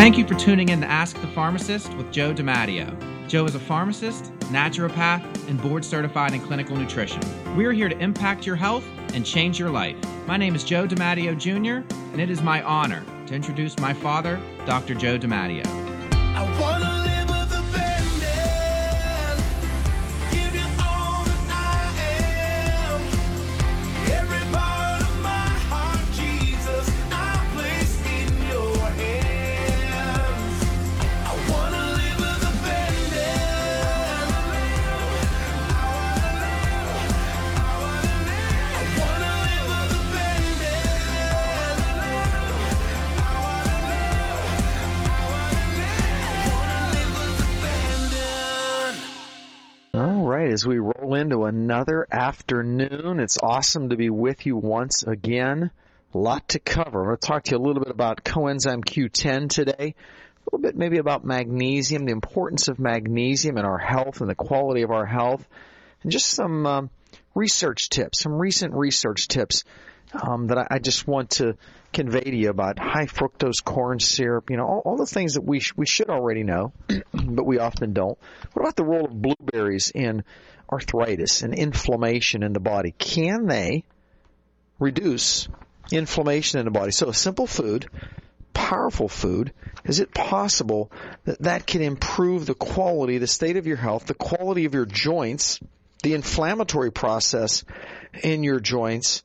Thank you for tuning in to Ask the Pharmacist with Joe DiMatteo. Joe is a pharmacist, naturopath, and board certified in clinical nutrition. We are here to impact your health and change your life. My name is Joe DiMatteo Jr., and it is my honor to introduce my father, Dr. Joe DiMatteo. As we roll into another afternoon, it's awesome to be with you once again. A lot to cover. I'm going to talk to you a little bit about coenzyme Q10 today. A little bit maybe about magnesium, the importance of magnesium in our health and the quality of our health, and just some um, research tips, some recent research tips um, that I, I just want to convey to you about high fructose corn syrup. You know, all, all the things that we sh- we should already know, but we often don't. What about the role of blueberries in arthritis and inflammation in the body? Can they reduce inflammation in the body? So, a simple food, powerful food. Is it possible that that can improve the quality, the state of your health, the quality of your joints, the inflammatory process in your joints?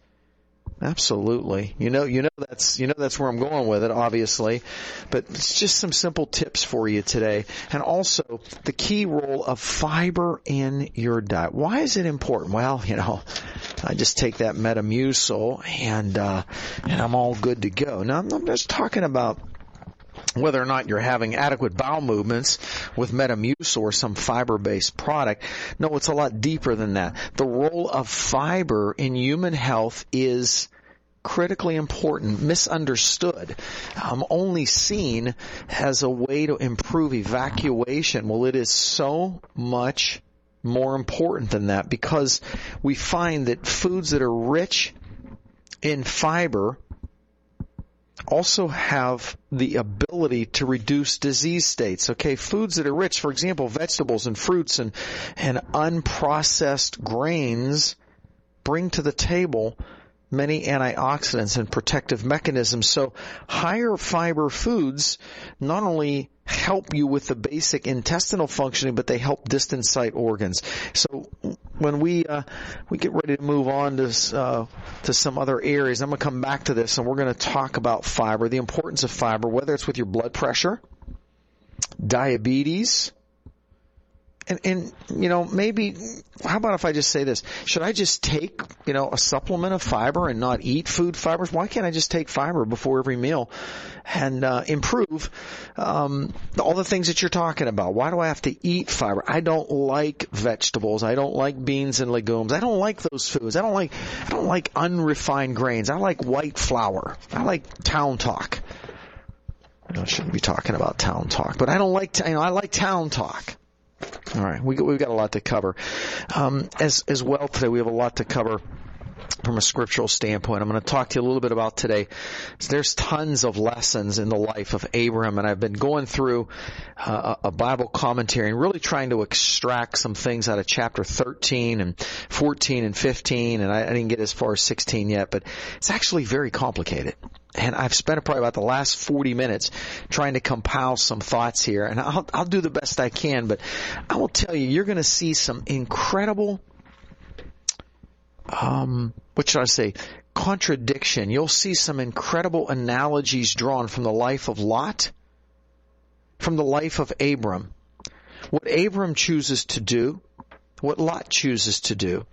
Absolutely. You know, you know that's you know that's where I'm going with it, obviously. But it's just some simple tips for you today, and also the key role of fiber in your diet. Why is it important? Well, you know, I just take that Metamucil and uh, and I'm all good to go. Now I'm just talking about whether or not you're having adequate bowel movements with Metamucil or some fiber-based product. No, it's a lot deeper than that. The role of fiber in human health is critically important, misunderstood, um, only seen as a way to improve evacuation. Well, it is so much more important than that because we find that foods that are rich in fiber also have the ability to reduce disease states. Okay, foods that are rich, for example, vegetables and fruits and, and unprocessed grains bring to the table many antioxidants and protective mechanisms. So higher fiber foods not only help you with the basic intestinal functioning, but they help distant site organs. So when we uh, we get ready to move on to uh, to some other areas, I'm going to come back to this, and we're going to talk about fiber, the importance of fiber, whether it's with your blood pressure, diabetes, and, and you know maybe how about if I just say this? Should I just take you know a supplement of fiber and not eat food fibers? Why can't I just take fiber before every meal and uh, improve um, all the things that you're talking about? Why do I have to eat fiber? I don't like vegetables. I don't like beans and legumes. I don't like those foods. I don't like I don't like unrefined grains. I like white flour. I like town talk. I shouldn't be talking about town talk, but I don't like you know I like town talk. All right, we, we've got a lot to cover. Um, as as well today, we have a lot to cover from a scriptural standpoint. I'm going to talk to you a little bit about today. There's tons of lessons in the life of Abram, and I've been going through uh, a Bible commentary and really trying to extract some things out of chapter 13 and 14 and 15, and I, I didn't get as far as 16 yet, but it's actually very complicated. And I've spent probably about the last 40 minutes trying to compile some thoughts here, and I'll, I'll do the best I can, but I will tell you, you're going to see some incredible um, what should I say, contradiction. You'll see some incredible analogies drawn from the life of Lot, from the life of Abram. What Abram chooses to do, what Lot chooses to do.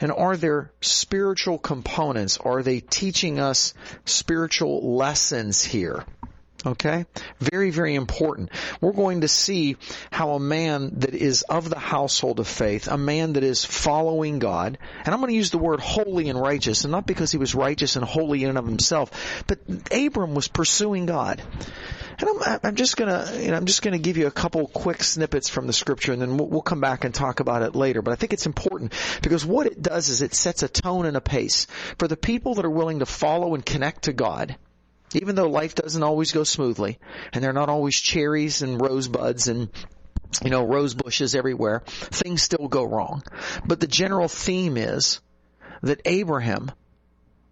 And are there spiritual components? Are they teaching us spiritual lessons here? Okay? Very, very important. We're going to see how a man that is of the household of faith, a man that is following God, and I'm going to use the word holy and righteous, and not because he was righteous and holy in and of himself, but Abram was pursuing God. And I'm, I'm just gonna, you know, I'm just gonna give you a couple quick snippets from the scripture, and then we'll, we'll come back and talk about it later. But I think it's important because what it does is it sets a tone and a pace for the people that are willing to follow and connect to God Even though life doesn't always go smoothly, and they're not always cherries and rosebuds and you know, rose bushes everywhere, things still go wrong. But the general theme is that Abraham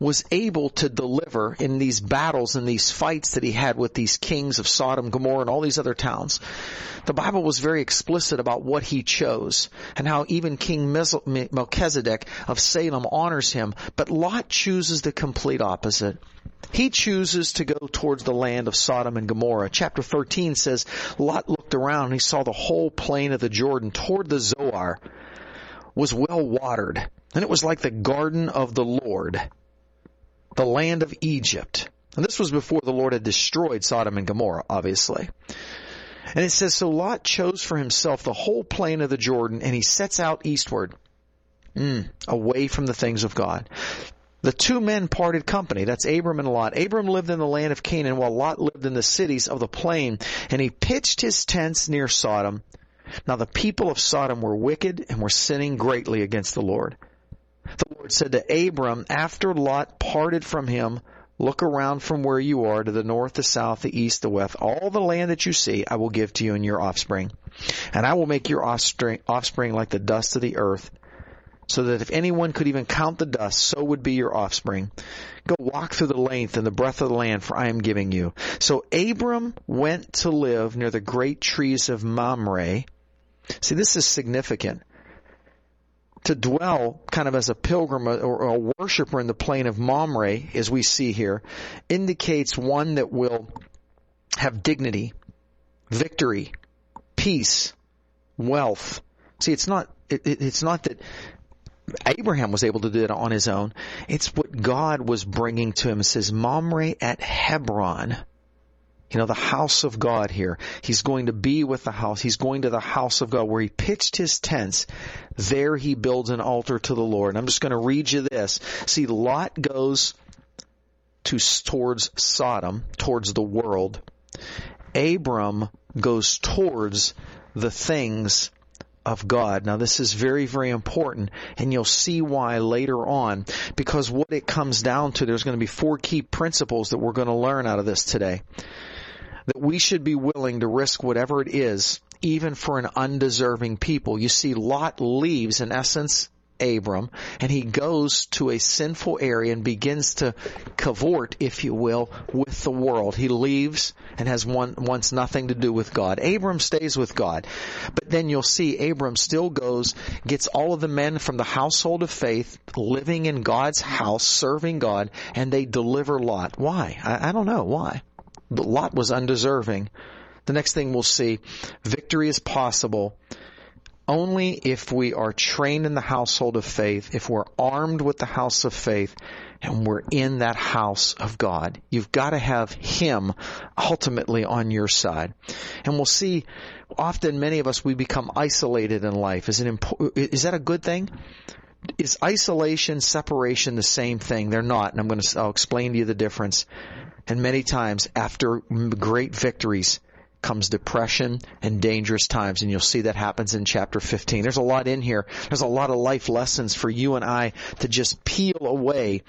was able to deliver in these battles and these fights that he had with these kings of Sodom, Gomorrah, and all these other towns. The Bible was very explicit about what he chose and how even King Melchizedek of Salem honors him, but Lot chooses the complete opposite. He chooses to go towards the land of Sodom and Gomorrah. Chapter 13 says, Lot looked around and he saw the whole plain of the Jordan toward the Zoar was well watered, and it was like the garden of the Lord, the land of Egypt. And this was before the Lord had destroyed Sodom and Gomorrah, obviously. And it says, So Lot chose for himself the whole plain of the Jordan, and he sets out eastward, mm, away from the things of God. The two men parted company. That's Abram and Lot. Abram lived in the land of Canaan while Lot lived in the cities of the plain, and he pitched his tents near Sodom. Now the people of Sodom were wicked and were sinning greatly against the Lord. The Lord said to Abram, after Lot parted from him, Look around from where you are to the north, the south, the east, the west. All the land that you see, I will give to you and your offspring. And I will make your offspring, offspring like the dust of the earth, so that if anyone could even count the dust, so would be your offspring. Go walk through the length and the breadth of the land, for I am giving you. So Abram went to live near the great trees of Mamre. See, this is significant to dwell kind of as a pilgrim or a worshiper in the plain of Mamre, as we see here, indicates one that will have dignity, victory, peace, wealth. See, it's not, it, it's not that Abraham was able to do it on his own. It's what God was bringing to him. It says, Mamre at Hebron you know, the house of God here. He's going to be with the house. He's going to the house of God where he pitched his tents. There he builds an altar to the Lord. And I'm just going to read you this. See, Lot goes to, towards Sodom, towards the world. Abram goes towards the things of God. Now this is very, very important and you'll see why later on because what it comes down to, there's going to be four key principles that we're going to learn out of this today that we should be willing to risk whatever it is, even for an undeserving people. You see, Lot leaves, in essence, Abram, and he goes to a sinful area and begins to cavort, if you will, with the world. He leaves and has one, wants nothing to do with God. Abram stays with God. But then you'll see Abram still goes, gets all of the men from the household of faith living in God's house, serving God, and they deliver Lot. Why? I, I don't know. Why? but Lot was undeserving. The next thing we'll see, victory is possible only if we are trained in the household of faith, if we're armed with the house of faith, and we're in that house of God. You've got to have Him ultimately on your side. And we'll see often many of us, we become isolated in life. Is it impo- is that a good thing? Is isolation, separation the same thing? They're not, and I'm going to, I'll explain to you the difference. And many times after great victories comes depression and dangerous times. And you'll see that happens in chapter 15. There's a lot in here. There's a lot of life lessons for you and I to just peel away,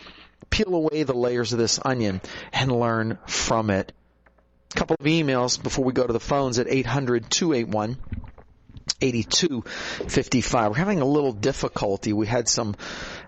peel away the layers of this onion and learn from it. A couple of emails before we go to the phones at 800 281 8255. We're having a little difficulty. We had some,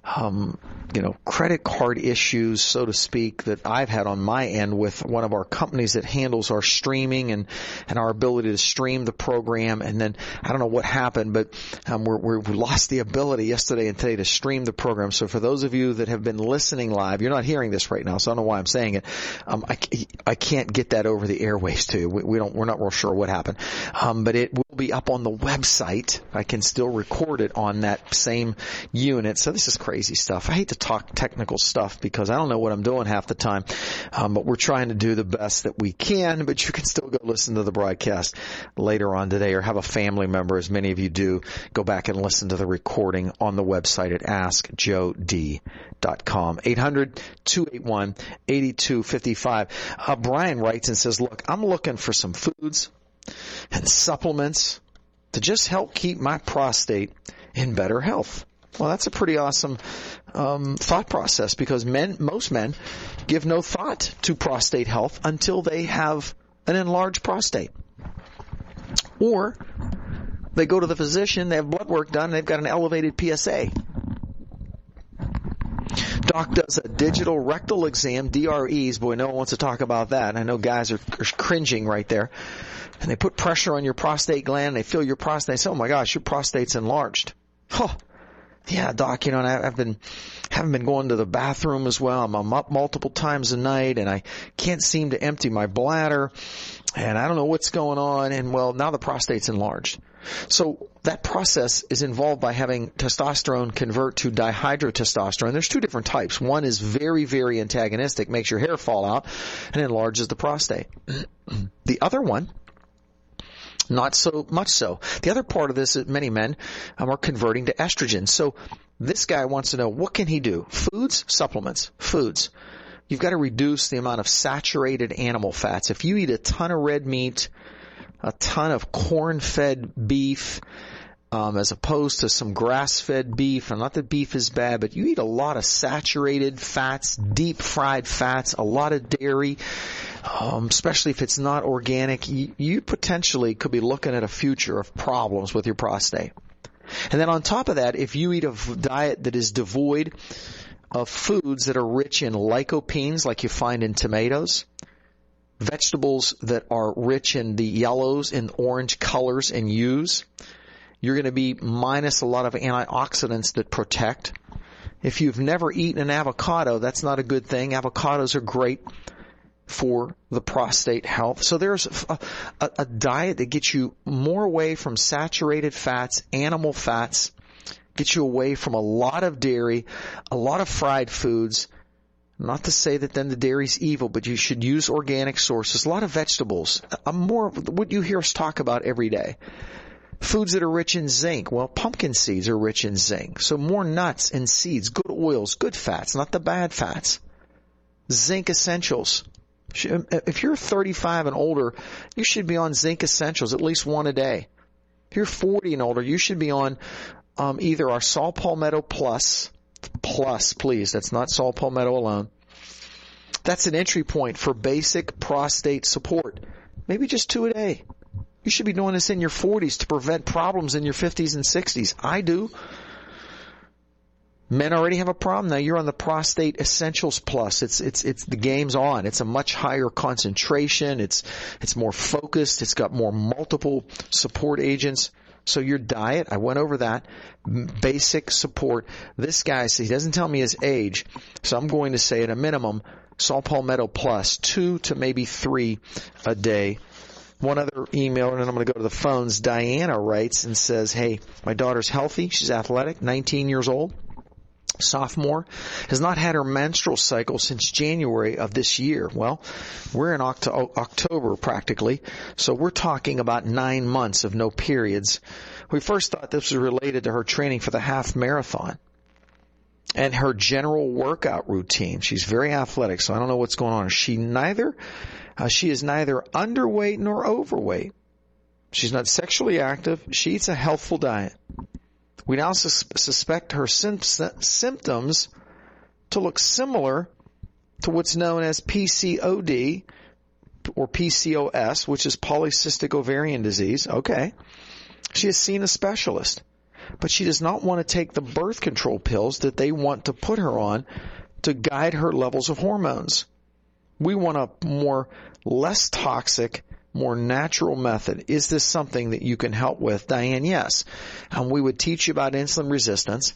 um, you know, credit card issues, so to speak, that I've had on my end with one of our companies that handles our streaming and, and our ability to stream the program. And then I don't know what happened, but um, we're, we lost the ability yesterday and today to stream the program. So for those of you that have been listening live, you're not hearing this right now, so I don't know why I'm saying it. Um, I, I can't get that over the airwaves to you. We, we don't, we're not real sure what happened. Um, but it will be up on the website. I can still record it on that same unit. So this is crazy stuff. I hate to talk technical stuff because I don't know what I'm doing half the time. Um, but we're trying to do the best that we can, but you can still go listen to the broadcast later on today or have a family member, as many of you do, go back and listen to the recording on the website at askjoed.com. 800-281-8255. Uh, Brian writes and says, look, I'm looking for some foods and supplements to just help keep my prostate in better health. Well, that's a pretty awesome um, thought process because men, most men, give no thought to prostate health until they have an enlarged prostate, or they go to the physician, they have blood work done, they've got an elevated PSA. Doc does a digital rectal exam, DREs. Boy, no one wants to talk about that. I know guys are, are cringing right there. And they put pressure on your prostate gland. They feel your prostate. They say, "Oh my gosh, your prostate's enlarged." Huh. Yeah, doc. You know, and I, I've been haven't been going to the bathroom as well. I'm, I'm up multiple times a night, and I can't seem to empty my bladder, and I don't know what's going on. And well, now the prostate's enlarged. So that process is involved by having testosterone convert to dihydrotestosterone. There's two different types. One is very, very antagonistic, makes your hair fall out, and enlarges the prostate. the other one not so much so. The other part of this is many men um, are converting to estrogen. So this guy wants to know what can he do? Foods, supplements, foods. You've got to reduce the amount of saturated animal fats. If you eat a ton of red meat, a ton of corn-fed beef, um, as opposed to some grass-fed beef, and not that beef is bad, but you eat a lot of saturated fats, deep fried fats, a lot of dairy, um, especially if it's not organic, you, you potentially could be looking at a future of problems with your prostate. And then on top of that, if you eat a diet that is devoid of foods that are rich in lycopenes, like you find in tomatoes, vegetables that are rich in the yellows and orange colors and hues, you're going to be minus a lot of antioxidants that protect. If you've never eaten an avocado, that's not a good thing. Avocados are great for the prostate health. So there's a, a, a, diet that gets you more away from saturated fats, animal fats, gets you away from a lot of dairy, a lot of fried foods. Not to say that then the dairy's evil, but you should use organic sources. A lot of vegetables. I'm more what you hear us talk about every day. Foods that are rich in zinc. Well, pumpkin seeds are rich in zinc. So more nuts and seeds, good oils, good fats, not the bad fats. Zinc essentials. If you're 35 and older, you should be on zinc essentials at least one a day. If you're 40 and older, you should be on um, either our Saw Palmetto Plus, Plus, please. That's not Saw Palmetto alone. That's an entry point for basic prostate support. Maybe just two a day. You should be doing this in your 40s to prevent problems in your 50s and 60s. I do. Men already have a problem now. You're on the Prostate Essentials Plus. It's it's it's the game's on. It's a much higher concentration. It's it's more focused. It's got more multiple support agents. So your diet, I went over that. Basic support. This guy, he doesn't tell me his age, so I'm going to say at a minimum, Saw Palmetto Plus, two to maybe three a day. One other email, and then I'm going to go to the phones. Diana writes and says, "Hey, my daughter's healthy. She's athletic, 19 years old." Sophomore, has not had her menstrual cycle since January of this year. Well, we're in Octo- October practically, so we're talking about nine months of no periods. We first thought this was related to her training for the half marathon and her general workout routine. She's very athletic, so I don't know what's going on. She neither, uh, she is neither underweight nor overweight. She's not sexually active. She eats a healthful diet. We now sus- suspect her sim- symptoms to look similar to what's known as PCOD or PCOS, which is polycystic ovarian disease. Okay. She has seen a specialist, but she does not want to take the birth control pills that they want to put her on to guide her levels of hormones. We want a more less toxic more natural method. Is this something that you can help with? Diane, yes. And we would teach you about insulin resistance.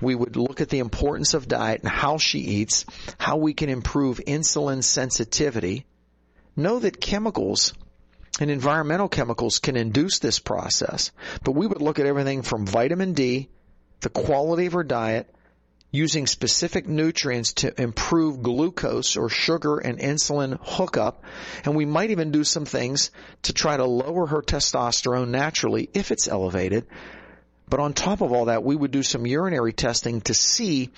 We would look at the importance of diet and how she eats, how we can improve insulin sensitivity. Know that chemicals and environmental chemicals can induce this process, but we would look at everything from vitamin D, the quality of her diet, using specific nutrients to improve glucose or sugar and insulin hookup. And we might even do some things to try to lower her testosterone naturally if it's elevated. But on top of all that, we would do some urinary testing to see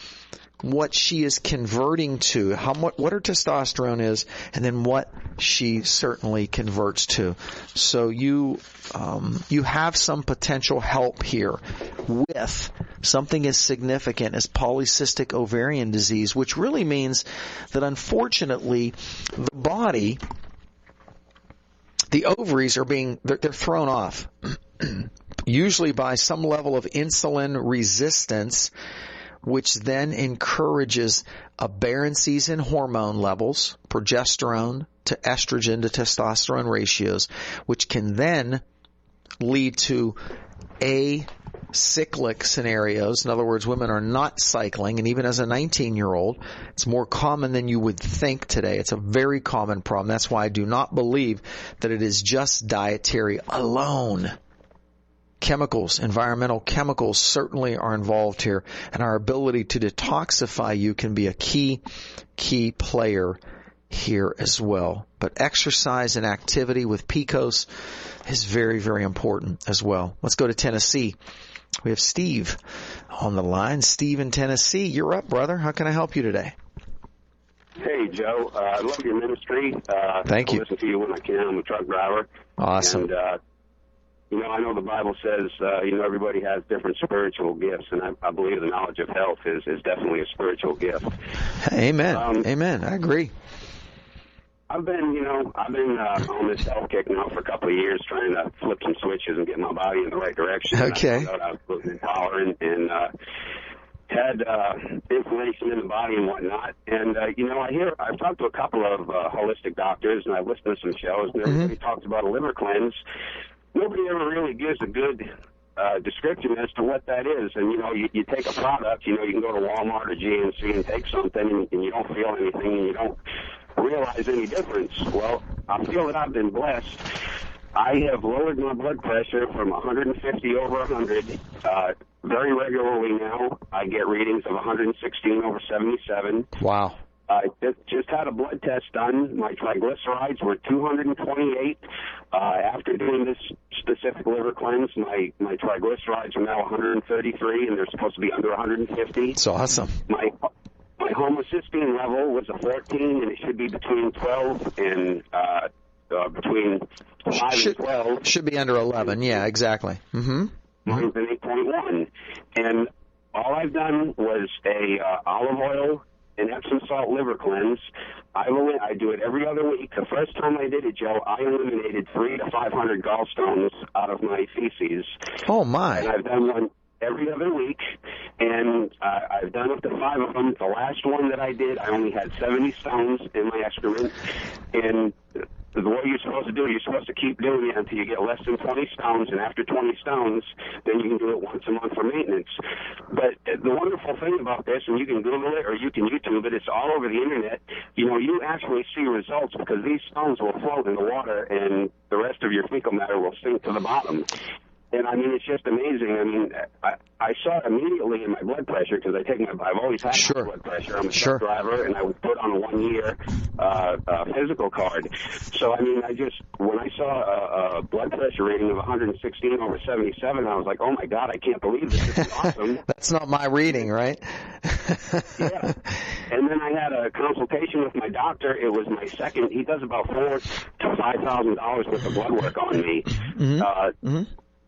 what she is converting to, how much, what her testosterone is, and then what she certainly converts to. So you, um, you have some potential help here with something as significant as polycystic ovarian disease, which really means that unfortunately the body, the ovaries are being, they're, they're thrown off. Usually by some level of insulin resistance, which then encourages aberrancies in hormone levels, progesterone to estrogen to testosterone ratios, which can then lead to a cyclic scenarios. In other words, women are not cycling, and even as a 19 year old, it's more common than you would think today. It's a very common problem. That's why I do not believe that it is just dietary alone chemicals, environmental chemicals certainly are involved here and our ability to detoxify you can be a key, key player here as well. But exercise and activity with PCOS is very, very important as well. Let's go to Tennessee. We have Steve on the line. Steve in Tennessee, you're up, brother. How can I help you today? Hey, Joe. Uh, I love your ministry. Uh, Thank I you. listen to you when I can. I'm a truck driver. Awesome. And, uh, you know, I know the Bible says, uh, you know, everybody has different spiritual gifts, and I, I believe the knowledge of health is, is definitely a spiritual gift. Amen. Um, Amen. I agree. I've been, you know, I've been uh, on this health kick now for a couple of years, trying to flip some switches and get my body in the right direction. Okay. I I was intolerant and uh, had uh, inflammation in the body and whatnot. And uh, you know, I hear I've talked to a couple of uh, holistic doctors, and I've listened to some shows, and everybody talks about a liver cleanse. Nobody ever really gives a good uh, description as to what that is. And you know, you, you take a product, you know, you can go to Walmart or GNC and take something, and, and you don't feel anything, and you don't realize any difference. Well, I feel that I've been blessed. I have lowered my blood pressure from 150 over 100 uh, very regularly now. I get readings of 116 over 77. Wow. I just, just had a blood test done. My triglycerides were 228. Uh, after doing this specific liver cleanse, my, my triglycerides are now 133, and they're supposed to be under 150. It's awesome. My my homocysteine level was a 14, and it should be between 12 and uh, uh, between 5 Should, and 12. should be under 11. Yeah, exactly. hmm Mine's an 8.1. And all I've done was a uh, olive oil and Epsom salt liver cleanse. I will, I do it every other week. The first time I did it, Joe, I eliminated three to 500 gallstones out of my feces. Oh And my. I've done one every other week, and uh, I've done up to five of them. The last one that I did, I only had 70 stones in my excrement, and the way you're supposed to do it, you're supposed to keep doing it until you get less than 20 stones, and after 20 stones, then you can do it once a month for maintenance. But the wonderful thing about this, and you can Google it or you can YouTube it, it's all over the internet. You know, you actually see results because these stones will float in the water, and the rest of your fecal matter will sink to the bottom. And I mean, it's just amazing. I mean, I, I saw it immediately in my blood pressure because I take my, I've always had Sure. high blood pressure. I'm a Sure. truck driver, and I was put on a one year uh, uh, physical card. So I mean, I just when I saw a, a blood pressure rating of 116 over 77, I was like, oh my god, I can't believe this. This is awesome. That's not my reading, right? yeah. And then I had a consultation with my doctor. It was my second. He does about four to five thousand dollars worth of blood work on me. Uh,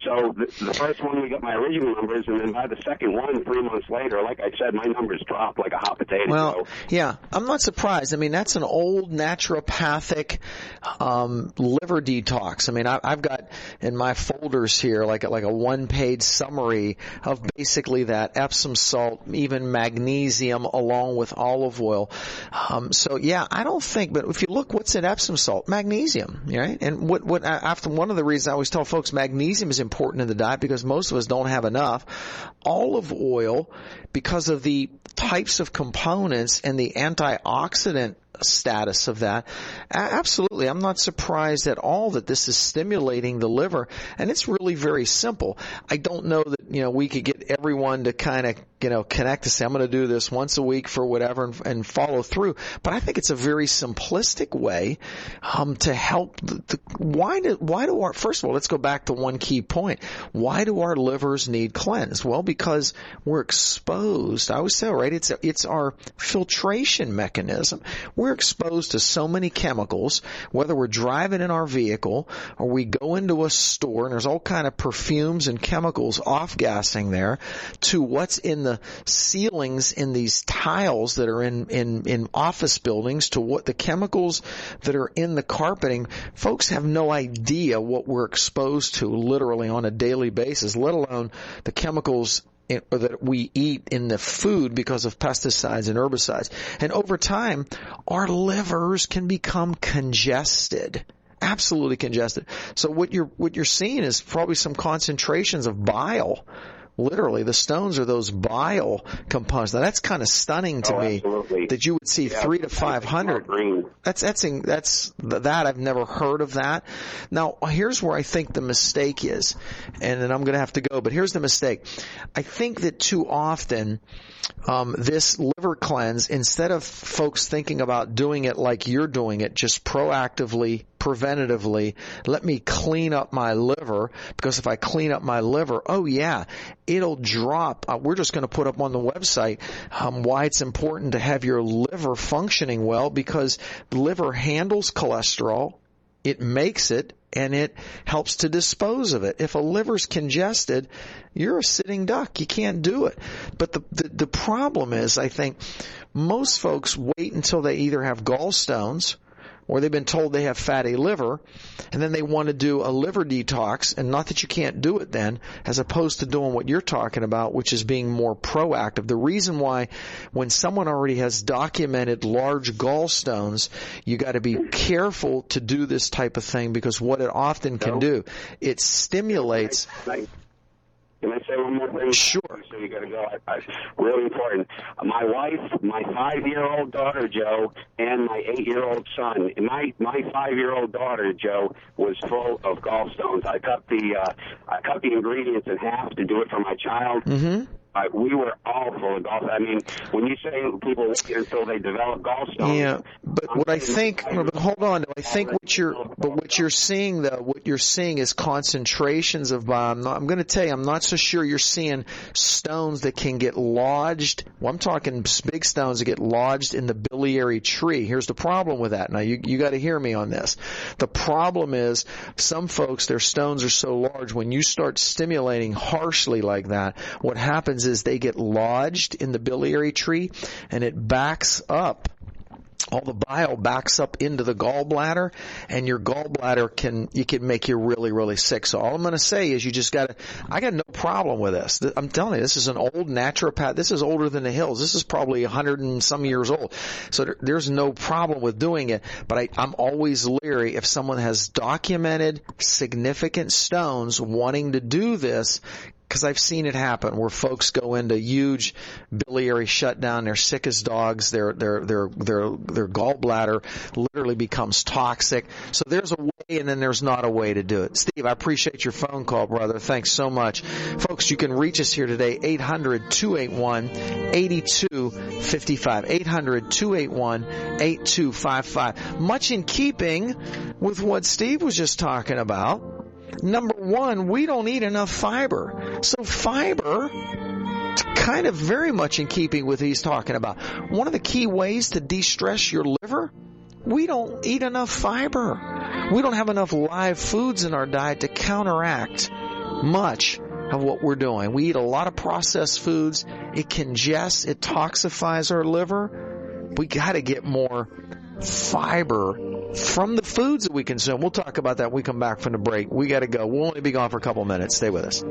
So the, the first one we got my original numbers, and then by the second one, three months later, like I said, my numbers dropped like a hot potato. Well, yeah, I'm not surprised. I mean, that's an old naturopathic um, liver detox. I mean, I, I've got in my folders here like a, like a one page summary of basically that Epsom salt, even magnesium, along with olive oil. Um, so yeah, I don't think. But if you look, what's in Epsom salt? Magnesium, right? And what what after one of the reasons I always tell folks magnesium is important in the diet because most of us don't have enough. Olive oil, because of the types of components and the antioxidant status of that. A- Absolutely. I'm not surprised at all that this is stimulating the liver and it's really very simple. I don't know that, you know, we could get everyone to kind of, you know, connect to say, I'm going to do this once a week for whatever and, and follow through. But I think it's a very simplistic way, um, to help the, the, why do, why do our, first of all, let's go back to one key point. Why do our livers need cleansed? Well, because we're exposed. I always say, right, it's, it's our filtration mechanism. We're we're exposed to so many chemicals, whether we're driving in our vehicle or we go into a store and there's all kind of perfumes and chemicals off gassing there to what's in the ceilings in these tiles that are in, in, in office buildings to what the chemicals that are in the carpeting. Folks have no idea what we're exposed to literally on a daily basis, let alone the chemicals in, or that we eat in the food because of pesticides and herbicides. And over time, our livers can become congested. Absolutely congested. So what you're what you're seeing is probably some concentrations of bile. Literally, the stones are those bile components. Now that's kind of stunning to Oh, me absolutely. that you would see Yeah, three to five hundred. five they hundred. smell green. That's that's that's that I've never heard of that. Now here's where I think the mistake is, and then I'm going to have to go. But here's the mistake. I think that too often um, this liver cleanse, instead of folks thinking about doing it like you're doing it, just proactively, preventatively, let me clean up my liver because if I clean up my liver, oh yeah, it'll drop. Uh, we're just going to put up on the website um, why it's important to have your liver functioning well because the liver handles cholesterol, it makes it and it helps to dispose of it. If a liver's congested, you're a sitting duck. You can't do it. But the, the, the problem is, I think most folks wait until they either have gallstones or they've been told they have fatty liver and then they want to do a liver detox and not that you can't do it then as opposed to doing what you're talking about which is being more proactive. The reason why when someone already has documented large gallstones you got to be careful to do this type of thing because what it often can do it stimulates Can I, say one more thing? Sure. So you got to go. I, I, really important. My wife, my five-year-old daughter Joe, and my eight-year-old son. My my five-year-old daughter Joe was full of gallstones. I cut the uh, I cut the ingredients in half to do it for my child. Mm-hmm. Uh, we were all full of gall. I mean, when you say people wait until they develop gallstones, Yeah, but I'm what I think, but hold on, I think what you're, but what you're seeing though, what you're seeing is concentrations of bomb. Now, I'm going to tell you, I'm not so sure you're seeing stones that can get lodged. Well, I'm talking big stones that get lodged in the biliary tree. Here's the problem with that. Now, you you got to hear me on this. The problem is some folks, their stones are so large. When you start stimulating harshly like that, what happens is they get lodged in the biliary tree, and it backs up all the bile backs up into the gallbladder and your gallbladder can you can make you really really sick. So all i'm going to say is you just got to i got no problem with this. I'm telling you this is an old naturopath. This is older than the hills. This is probably a hundred and some years old. So there, there's no problem with doing it but I, i'm always leery if someone has documented significant stones wanting to do this because I've seen it happen where folks go into huge biliary shutdown. They're sick as dogs. Their their their their their gallbladder literally becomes toxic. So there's a way, and then there's not a way to do it. Steve, I appreciate your phone call, brother. Thanks so much, folks. You can reach us here today 800-281-8255. 800-281-8255. Much in keeping with what Steve was just talking about. Number one, we don't eat enough fiber. So fiber, kind of very much in keeping with what he's talking about. One of the key ways to de-stress your liver, we don't eat enough fiber. We don't have enough live foods in our diet to counteract much of what we're doing. We eat a lot of processed foods. It congests, it toxifies our liver. We gotta get more fiber from the foods that we consume. We'll talk about that when we come back from the break. We got to go. We'll only be gone for a couple minutes. Stay with us.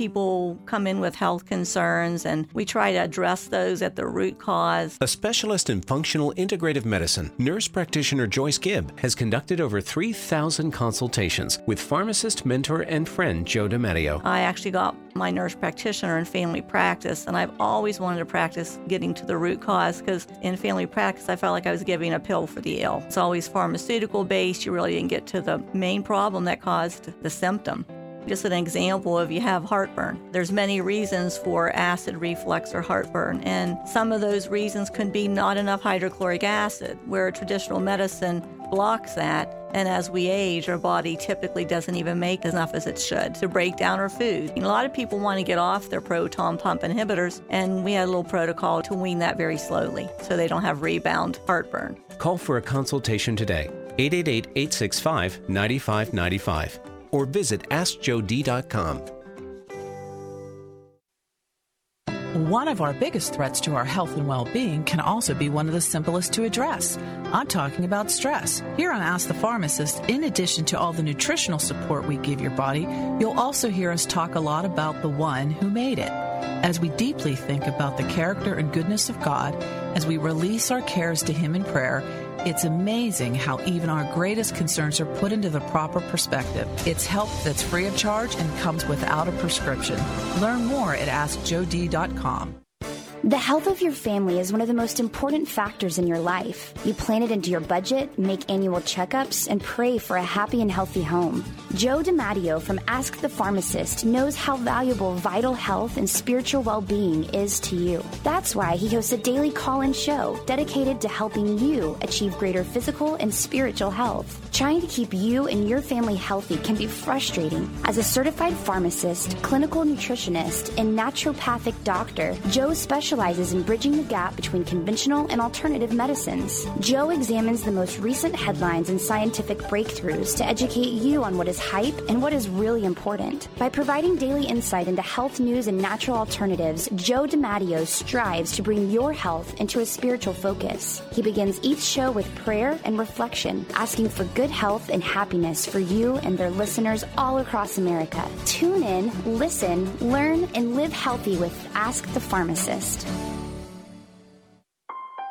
People come in with health concerns, and we try to address those at the root cause. A specialist in functional integrative medicine, nurse practitioner Joyce Gibb has conducted over 3,000 consultations with pharmacist, mentor, and friend Joe DiMatteo. I actually got my nurse practitioner in family practice, and I've always wanted to practice getting to the root cause because in family practice, I felt like I was giving a pill for the ill. It's always pharmaceutical based. You really didn't get to the main problem that caused the symptom. Just an example if you have heartburn. There's many reasons for acid reflux or heartburn, and some of those reasons could be not enough hydrochloric acid, where traditional medicine blocks that. And as we age, our body typically doesn't even make enough as it should to break down our food. And a lot of people want to get off their proton pump inhibitors, and we had a little protocol to wean that very slowly so they don't have rebound heartburn. Call for a consultation today. 888 865 9595 or visit AskJoeD.com. One of our biggest threats to our health and well being can also be one of the simplest to address. I'm talking about stress. Here on Ask the Pharmacist, in addition to all the nutritional support we give your body, you'll also hear us talk a lot about the one who made it. As we deeply think about the character and goodness of God, as we release our cares to Him in prayer, it's amazing how even our greatest concerns are put into the proper perspective. It's help that's free of charge and comes without a prescription. Learn more at AskJoeD.com. The health of your family is one of the most important factors in your life. You plan it into your budget, make annual checkups, and pray for a happy and healthy home. Joe DiMatteo from Ask the Pharmacist knows how valuable vital health and spiritual well being is to you. That's why he hosts a daily call in show dedicated to helping you achieve greater physical and spiritual health. Trying to keep you and your family healthy can be frustrating. As a certified pharmacist, clinical nutritionist, and naturopathic doctor, Joe specializes in bridging the gap between conventional and alternative medicines. Joe examines the most recent headlines and scientific breakthroughs to educate you on what is hype and what is really important. By providing daily insight into health news and natural alternatives, Joe DiMatteo strives to bring your health into a spiritual focus. He begins each show with prayer and reflection, asking for good health and happiness for you and their listeners all across America. Tune in, listen, learn, and live healthy with Ask the Pharmacist.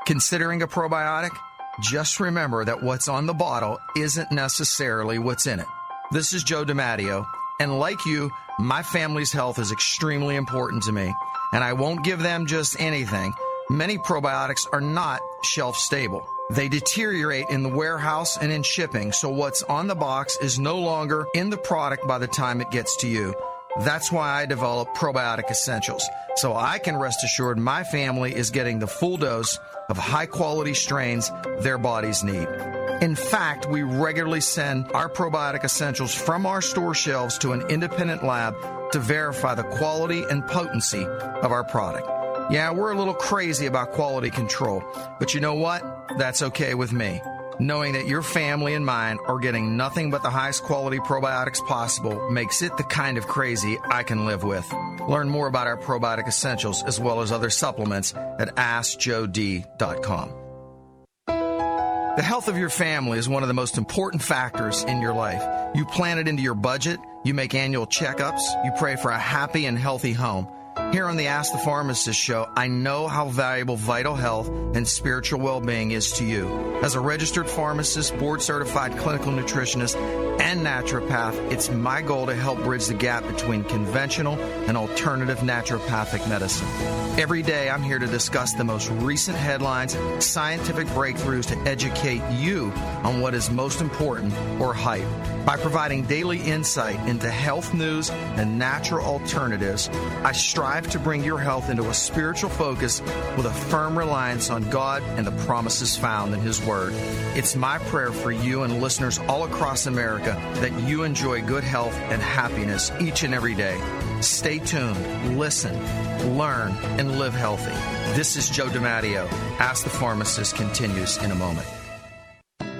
Considering a probiotic? Just remember that what's on the bottle isn't necessarily what's in it. This is Joe DiMatteo, and like you, my family's health is extremely important to me, and I won't give them just anything. Many probiotics are not shelf stable. They deteriorate in the warehouse and in shipping, so what's on the box is no longer in the product by the time it gets to you. That's why I developed Probiotic Essentials, so I can rest assured my family is getting the full dose of high quality strains their bodies need. In fact, we regularly send our probiotic essentials from our store shelves to an independent lab to verify the quality and potency of our product. Yeah, we're a little crazy about quality control, but you know what? That's okay with me. Knowing that your family and mine are getting nothing but the highest quality probiotics possible makes it the kind of crazy I can live with. Learn more about our probiotic essentials as well as other supplements at AskJoeD.com. The health of your family is one of the most important factors in your life. You plan it into your budget, you make annual checkups, you pray for a happy and healthy home. Here on the Ask the Pharmacist show, I know how valuable vital health and spiritual well being is to you. As a registered pharmacist, board certified clinical nutritionist, and naturopath, it's my goal to help bridge the gap between conventional and alternative naturopathic medicine. Every day, I'm here to discuss the most recent headlines, scientific breakthroughs to educate you on what is most important or hype. By providing daily insight into health news and natural alternatives, I strive to bring your health into a spiritual focus with a firm reliance on God and the promises found in His Word. It's my prayer for you and listeners all across America that you enjoy good health and happiness each and every day. Stay tuned, listen, learn, and live healthy. This is Joe DiMatteo. Ask the Pharmacist continues in a moment.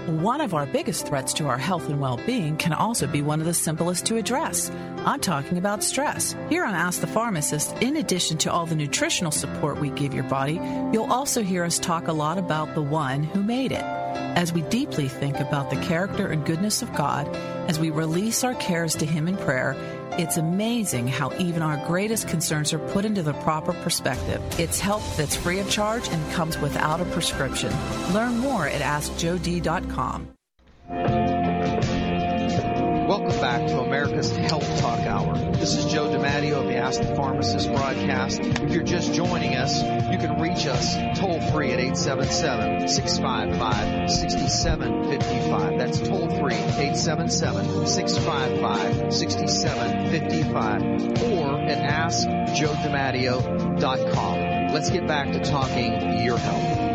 One of our biggest threats to our health and well being can also be one of the simplest to address. I'm talking about stress. Here on Ask the Pharmacist, in addition to all the nutritional support we give your body, you'll also hear us talk a lot about the one who made it. As we deeply think about the character and goodness of God, as we release our cares to Him in prayer, it's amazing how even our greatest concerns are put into the proper perspective. It's help that's free of charge and comes without a prescription. Learn more at AskJoeD.com. Welcome back to America's Health Talk Hour. This is Joe DiMatteo of the Ask the Pharmacist broadcast. If you're just joining us, you can reach us toll free at 877-655-6755. That's toll free 877-655-6755 or at askjoedimatteo.com. Let's get back to talking your health.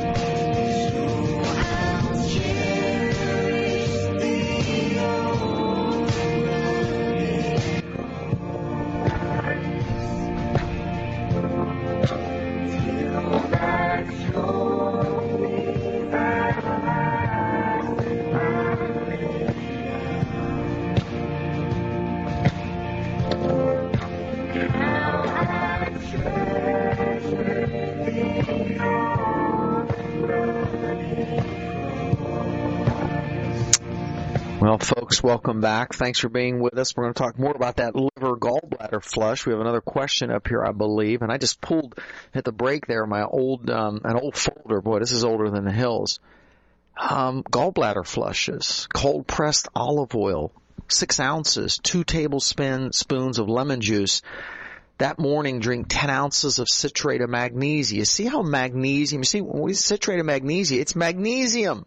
Welcome back. Thanks for being with us. We're going to talk more about that liver gallbladder flush. We have another question up here, I believe, and I just pulled at the break there my old um, an old folder. Boy, this is older than the hills. Um, gallbladder flushes, cold pressed olive oil, six ounces, two tablespoons of lemon juice. That morning, drink 10 ounces of citrate of magnesia. See how magnesium, you see, when we citrate of magnesia, it's magnesium.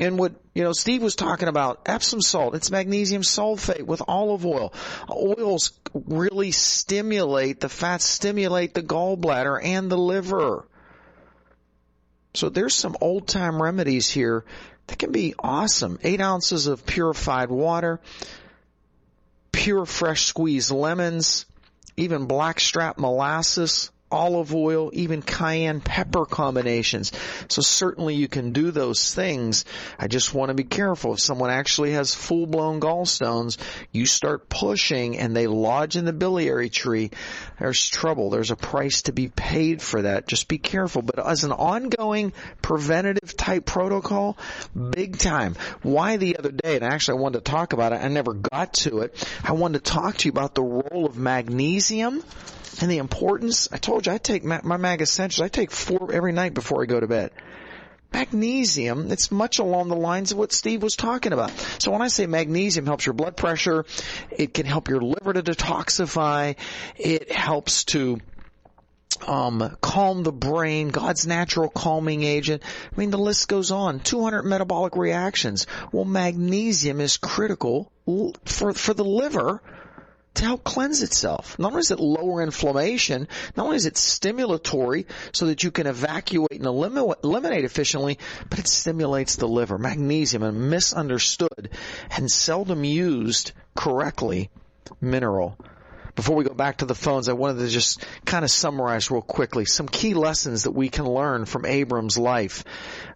And what, you know, Steve was talking about Epsom salt, it's magnesium sulfate with olive oil. Oils really stimulate, the fats stimulate the gallbladder and the liver. So there's some old time remedies here that can be awesome. Eight ounces of purified water, pure fresh squeezed lemons, even blackstrap molasses, olive oil, even cayenne pepper combinations. So certainly you can do those things. I just want to be careful. If someone actually has full blown gallstones, you start pushing and they lodge in the biliary tree, there's trouble. There's a price to be paid for that. Just be careful. But as an ongoing preventative type protocol, big time. Why the other day, and actually I wanted to talk about it, I never got to it. I wanted to talk to you about the role of magnesium and the importance. I told you I take my, my Mag Essentials. I take four every night before I go to bed. Magnesium, it's much along the lines of what Steve was talking about. So when I say magnesium helps your blood pressure, it can help your liver to detoxify, it helps to um, calm the brain, God's natural calming agent. I mean, the list goes on. 200 metabolic reactions. Well, magnesium is critical for, for the liver to help cleanse itself. Not only does it lower inflammation, not only is it stimulatory so that you can evacuate and eliminate efficiently, but it stimulates the liver. Magnesium, a misunderstood and seldom used correctly mineral. Before we go back to the phones, I wanted to just kind of summarize real quickly some key lessons that we can learn from Abram's life.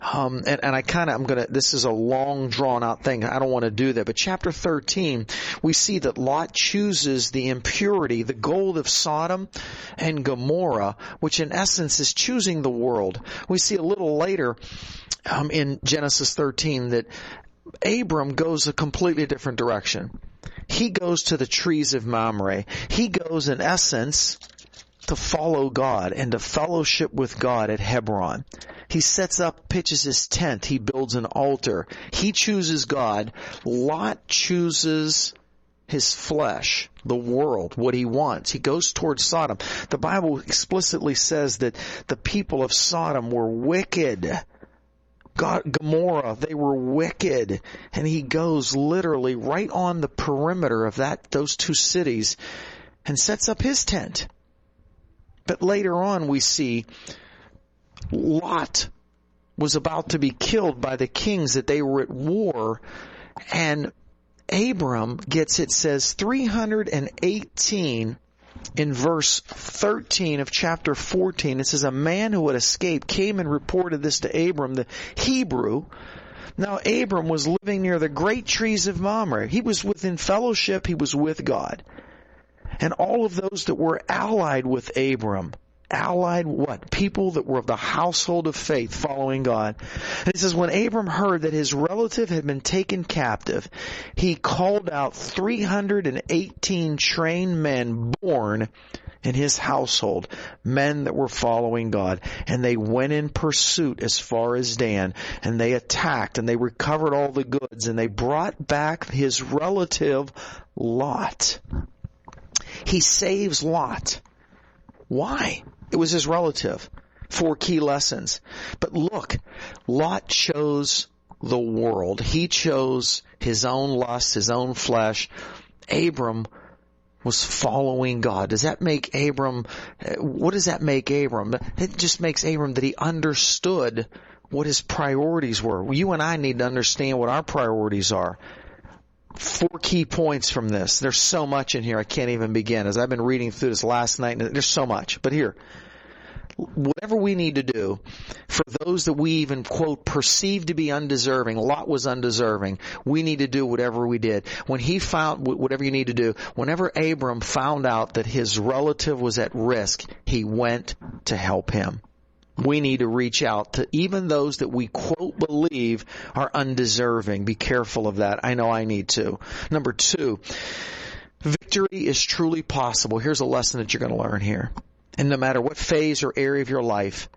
Um, and, and I kind of, I'm gonna, this is a long drawn out thing. I don't want to do that. But chapter 13, we see that Lot chooses the impurity, the gold of Sodom and Gomorrah, which in essence is choosing the world. We see a little later, um, in Genesis 13 that Abram goes a completely different direction. He goes to the trees of Mamre. He goes in essence to follow God and to fellowship with God at Hebron. He sets up, pitches his tent. He builds an altar. He chooses God. Lot chooses his flesh, the world, what he wants. He goes towards Sodom. The Bible explicitly says that the people of Sodom were wicked. God, Gomorrah, they were wicked. And he goes literally right on the perimeter of that, those two cities and sets up his tent. But later on we see Lot was about to be killed by the kings that they were at war and Abram gets, it says 318 in verse 13 of chapter 14, it says, A man who had escaped came and reported this to Abram, the Hebrew. Now, Abram was living near the great trees of Mamre. He was within fellowship, he was with God. And all of those that were allied with Abram, allied what? People that were of the household of faith following God. And it says, when Abram heard that his relative had been taken captive, he called out 318 trained men born in his household, men that were following God, and they went in pursuit as far as Dan, and they attacked, and they recovered all the goods, and they brought back his relative Lot. He saves Lot. Why? It was his relative. Four key lessons. But look, Lot chose the world. He chose his own lust, his own flesh. Abram was following God. Does that make Abram, what does that make Abram? It just makes Abram that he understood what his priorities were. You and I need to understand what our priorities are. Four key points from this. There's so much in here I can't even begin. As I've been reading through this last night, there's so much. But here, whatever we need to do for those that we even quote perceive to be undeserving lot was undeserving we need to do whatever we did when he found whatever you need to do whenever abram found out that his relative was at risk he went to help him we need to reach out to even those that we quote believe are undeserving. Be careful of that. I know i need to. Number two victory is truly possible. Here's a lesson that you're going to learn here. And no matter what phase or area of your life,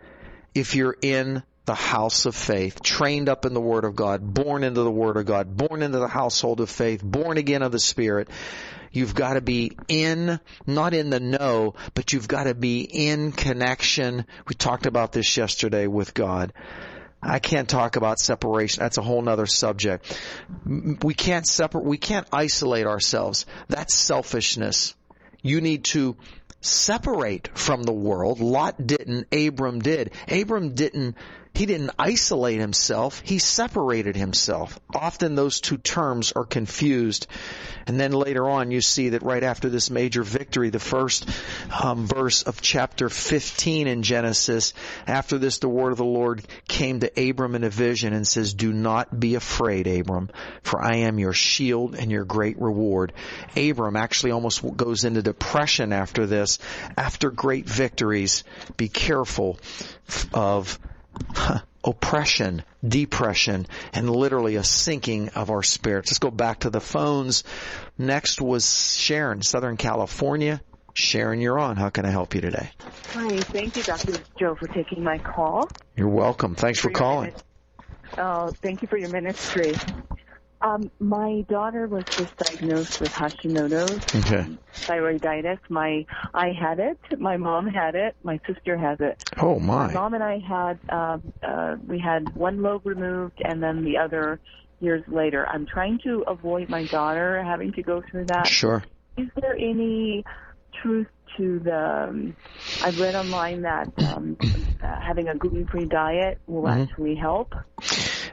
if you're in the house of faith, trained up in the Word of God, born into the Word of God, born into the household of faith, born again of the Spirit, you've got to be in, not in the know, but you've got to be in connection. We talked about this yesterday with God. I can't talk about separation. That's a whole nother subject. We can't separate, we can't isolate ourselves. That's selfishness. You need to separate from the world. Lot didn't, Abram did. Abram didn't, he didn't isolate himself, he separated himself. Often those two terms are confused. And then later on you see that right after this major victory, the first um, verse of chapter 15 in Genesis, after this the word of the Lord came to Abram in a vision and says, Do not be afraid, Abram, for I am your shield and your great reward. Abram actually almost goes into depression after this. After great victories, be careful of oppression, depression, and literally a sinking of our spirits. Let's go back to the phones. Next was Sharon, Southern California. Sharon, you're on. How can I help you today? Hi, thank you, Dr. Joe, for taking my call. You're welcome. Thanks for your calling. Oh, thank you for your ministry. Um, my daughter was just diagnosed with Hashimoto's Okay. thyroiditis. My I had it. My mom had it. My sister has it. Oh my. Mom and I had um, uh, we had one lobe removed, and then the other years later. I'm trying to avoid my daughter having to go through that. Sure. Is there any truth to the? Um, I've read online that um, uh, having a gluten-free diet will Mhm. actually help.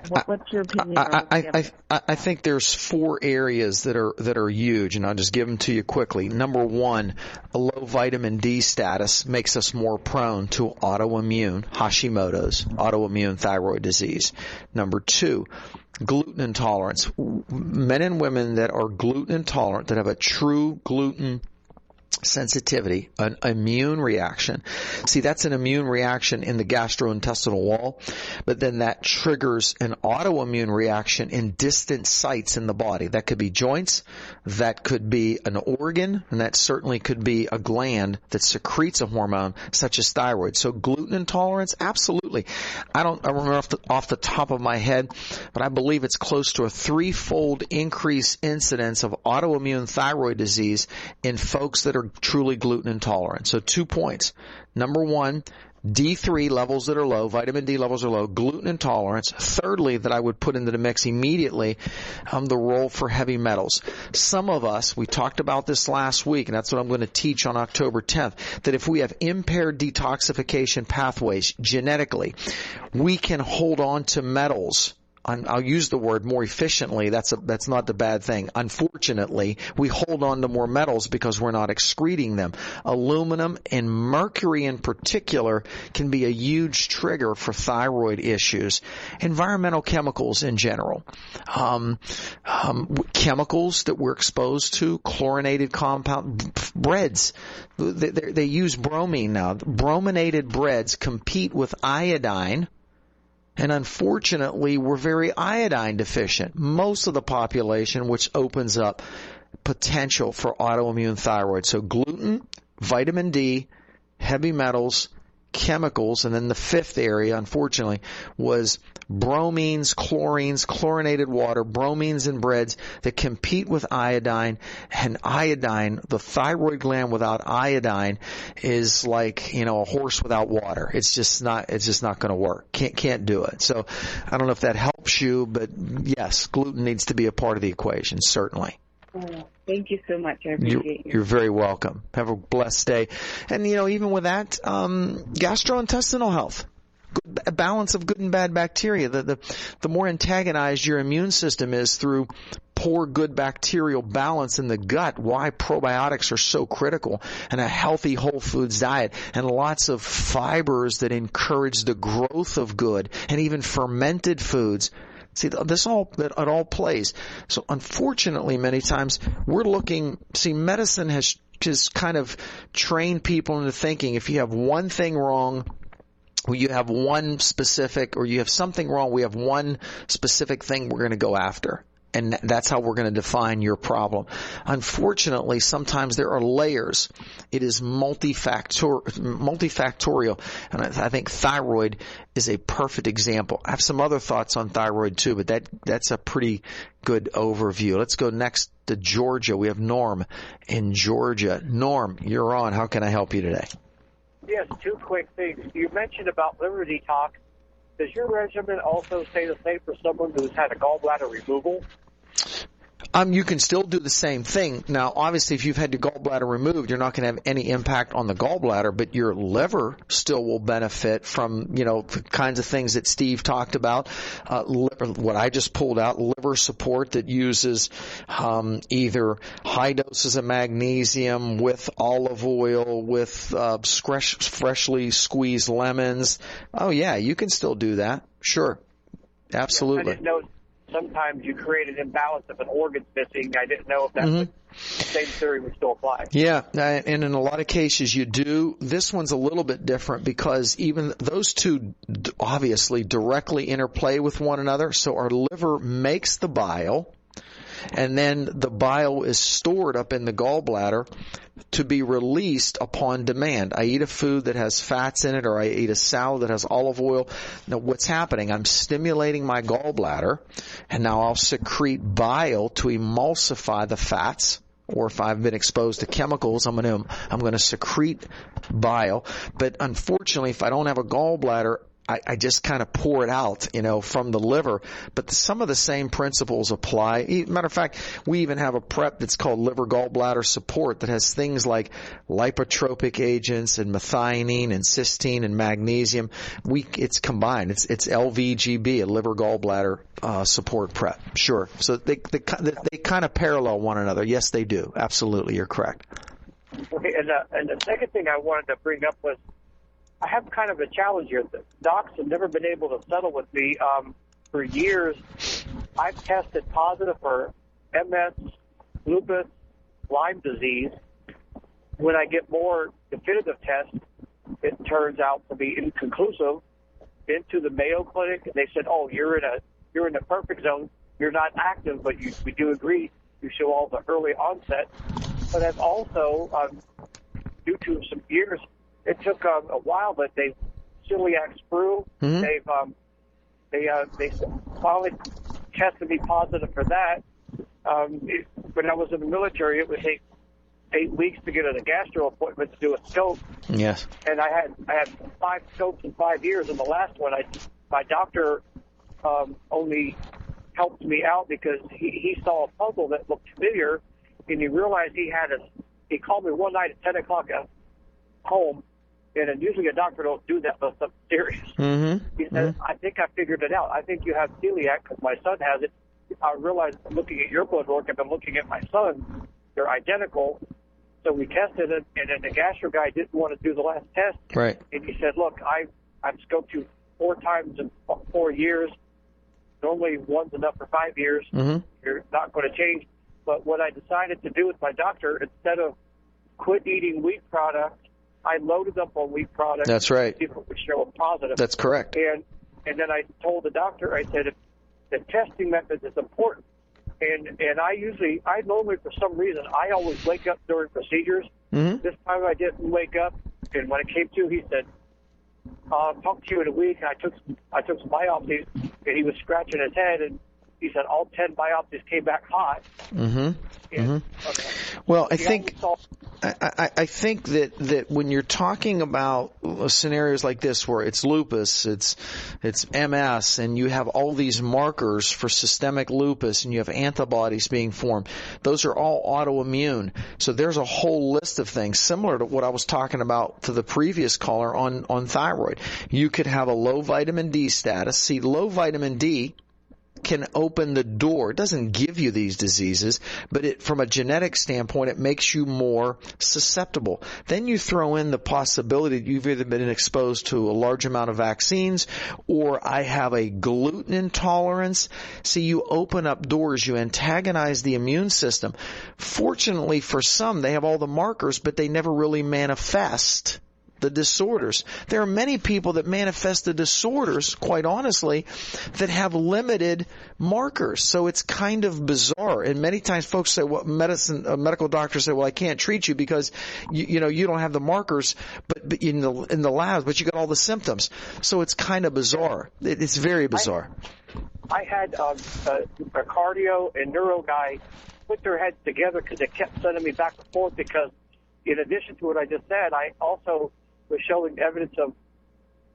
What, what's your opinion? I, I, I, I, I think there's four areas that are that are huge, and I'll just give them to you quickly. Number one, a low vitamin D status makes us more prone to autoimmune Hashimoto's, autoimmune thyroid disease. Number two, gluten intolerance. Men and women that are gluten intolerant, that have a true gluten sensitivity, an immune reaction. See, that's an immune reaction in the gastrointestinal wall, but then that triggers an autoimmune reaction in distant sites in the body. That could be joints, that could be an organ, and that certainly could be a gland that secretes a hormone such as thyroid. So gluten intolerance, absolutely. I don't I remember off the, off the top of my head, but I believe it's close to a threefold increase incidence of autoimmune thyroid disease in folks that are truly gluten intolerant. So two points. Number one, D3 levels that are low, vitamin D levels are low, gluten intolerance. Thirdly, that I would put into the mix immediately, um, the role for heavy metals. Some of us, we talked about this last week, and that's what I'm going to teach on October 10th, that if we have impaired detoxification pathways genetically, we can hold on to metals I'll use the word more efficiently. That's a, that's not the bad thing. Unfortunately, we hold on to more metals because we're not excreting them. Aluminum and mercury in particular can be a huge trigger for thyroid issues. Environmental chemicals in general. Um, um, chemicals that we're exposed to, chlorinated compound, breads. They, they, they use bromine now. Brominated breads compete with iodine and unfortunately, we're very iodine deficient. Most of the population, which opens up potential for autoimmune thyroid. So gluten, vitamin D, heavy metals, chemicals. And then the fifth area, unfortunately, was bromines, chlorines, chlorinated water, bromines in breads that compete with iodine. And iodine, the thyroid gland without iodine is like, you know, a horse without water. It's just not, it's just not going to work. Can't, can't do it. So I don't know if that helps you, but yes, gluten needs to be a part of the equation, certainly. Oh, thank you so much. I You're, appreciate you. you're very welcome. Have a blessed day. And you know, even with that, um, gastrointestinal health. Good, a balance of good and bad bacteria. The, the, the more antagonized your immune system is through poor good bacterial balance in the gut, why probiotics are so critical and a healthy whole foods diet and lots of fibers that encourage the growth of good and even fermented foods See, this all that it all plays. So, unfortunately, many times we're looking. See, medicine has just kind of trained people into thinking if you have one thing wrong, you have one specific, or you have something wrong, we have one specific thing we're going to go after. And that's how we're going to define your problem. Unfortunately, sometimes there are layers. It is multifactor, multifactorial. And I, I think thyroid is a perfect example. I have some other thoughts on thyroid too, but that, that's a pretty good overview. Let's go next to Georgia. We have Norm in Georgia. Norm, you're on. How can I help you today? Yes, two quick things. You mentioned about liver detox. Does your regimen also say the same for someone who's had a gallbladder removal? Um, you can still do the same thing. Now, obviously, if you've had your gallbladder removed, you're not going to have any impact on the gallbladder, but your liver still will benefit from, you know, the kinds of things that Steve talked about. Uh, liver, what I just pulled out, liver support that uses um, either high doses of magnesium with olive oil, with uh, fresh, freshly squeezed lemons. Oh yeah, you can still do that. Sure, absolutely. know sometimes you create an imbalance if an organ's missing. I didn't know if that mm-hmm. the same theory would still apply. Yeah, and in a lot of cases you do. This one's a little bit different because even those two obviously directly interplay with one another. So our liver makes the bile, and then the bile is stored up in the gallbladder to be released upon demand. I eat a food that has fats in it or I eat a salad that has olive oil. Now what's happening? I'm stimulating my gallbladder and now I'll secrete bile to emulsify the fats or if I've been exposed to chemicals, I'm going to I'm going to secrete bile. But unfortunately, if I don't have a gallbladder, I, I just kind of pour it out, you know, from the liver. But some of the same principles apply. Matter of fact, we even have a prep that's called liver gallbladder support that has things like lipotropic agents and methionine and cysteine and magnesium. We it's combined. It's it's LVGB, a liver gallbladder uh, support prep. Sure. So they they, they kind of parallel one another. Yes, they do. Absolutely, you're correct. Okay, and, and the second thing I wanted to bring up was I have kind of a challenge here. The docs have never been able to settle with me. Um, for years, I've tested positive for MS, lupus, Lyme disease. When I get more definitive tests, it turns out to be inconclusive. Been to the Mayo Clinic, and they said, "Oh, you're in a you're in a perfect zone. You're not active, but you, we do agree you show all the early onset." But I've also, um, due to some years, it took um, a while, but they celiac sprue. Mhm. They've um, they uh, they finally tested me positive for that. Um, it, when I was in the military, it would take eight weeks to get a gastro appointment to do a scope, Yes. and I had I had five scopes in five years, and the last one, I my doctor um, only helped me out because he, he saw a puzzle that looked familiar, and he realized he had a. He called me one night at ten o'clock at home, and usually a doctor don't do that unless something serious. Mm-hmm. He said, I think I figured it out. I think you have celiac because my son has it. I realized looking at your blood work, I've been looking at my son. They're identical. So we tested it, and then the gastro guy didn't want to do the last test. Right. And he said, look, I, I've scoped you four times in four years. Normally one's enough for five years. Mm-hmm. You're not going to change. But what I decided to do with my doctor, instead of quit eating wheat products, I loaded up on wheat products. That's right. To see if it would show a positive. That's correct. And and then I told the doctor, I said, the testing method is important. And and I usually, I normally for some reason, I always wake up during procedures. Mm-hmm. This time I didn't wake up, and when it came to, he said, "I'll talk to you in a week. And I took I took some biopsies, and he was scratching his head, and he said all ten biopsies came back hot. Mm-hmm. hmm Well, I think I, I, I think that, that when you're talking about scenarios like this where it's lupus, it's it's MS, and you have all these markers for systemic lupus, and you have antibodies being formed, those are all autoimmune. So there's a whole list of things similar to what I was talking about to the previous caller on on thyroid. You could have a low vitamin D status. See, low vitamin D can open the door. It doesn't give you these diseases, but it, from a genetic standpoint, it makes you more susceptible. Then you throw in the possibility that you've either been exposed to a large amount of vaccines or I have a gluten intolerance. See, you open up doors, you antagonize the immune system. Fortunately for some, they have all the markers, but they never really manifest the disorders. There are many people that manifest the disorders, quite honestly, that have limited markers. So it's kind of bizarre. And many times folks say, well, medicine, uh, medical doctors say, well, I can't treat you because you, you know, you don't have the markers, but, but in the, in the labs, but you got all the symptoms. So it's kind of bizarre. It, it's very bizarre. I had um, a, a cardio and neuro guy put their heads together because they kept sending me back and forth because, in addition to what I just said, I also was showing evidence of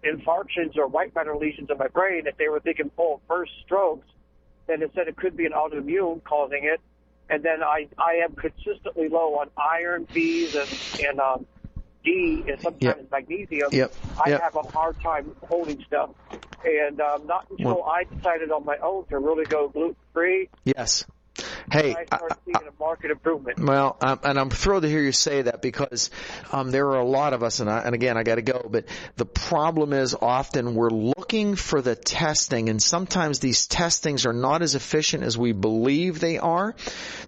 infarctions or white matter lesions in my brain that they were thinking, oh, first strokes. Then it said it could be an autoimmune causing it. And then I, I am consistently low on iron, B's, and, and um, D, and sometimes Yep. magnesium. Yep. I Yep. have a hard time holding stuff. And um, not until Well- I decided on my own to really go gluten free, Yes. Hey, I started seeing a market improvement. Well, um, and I'm thrilled to hear you say that because um, there are a lot of us, and, I, and again, I got to go. But the problem is often we're looking for the testing, and sometimes these testings are not as efficient as we believe they are.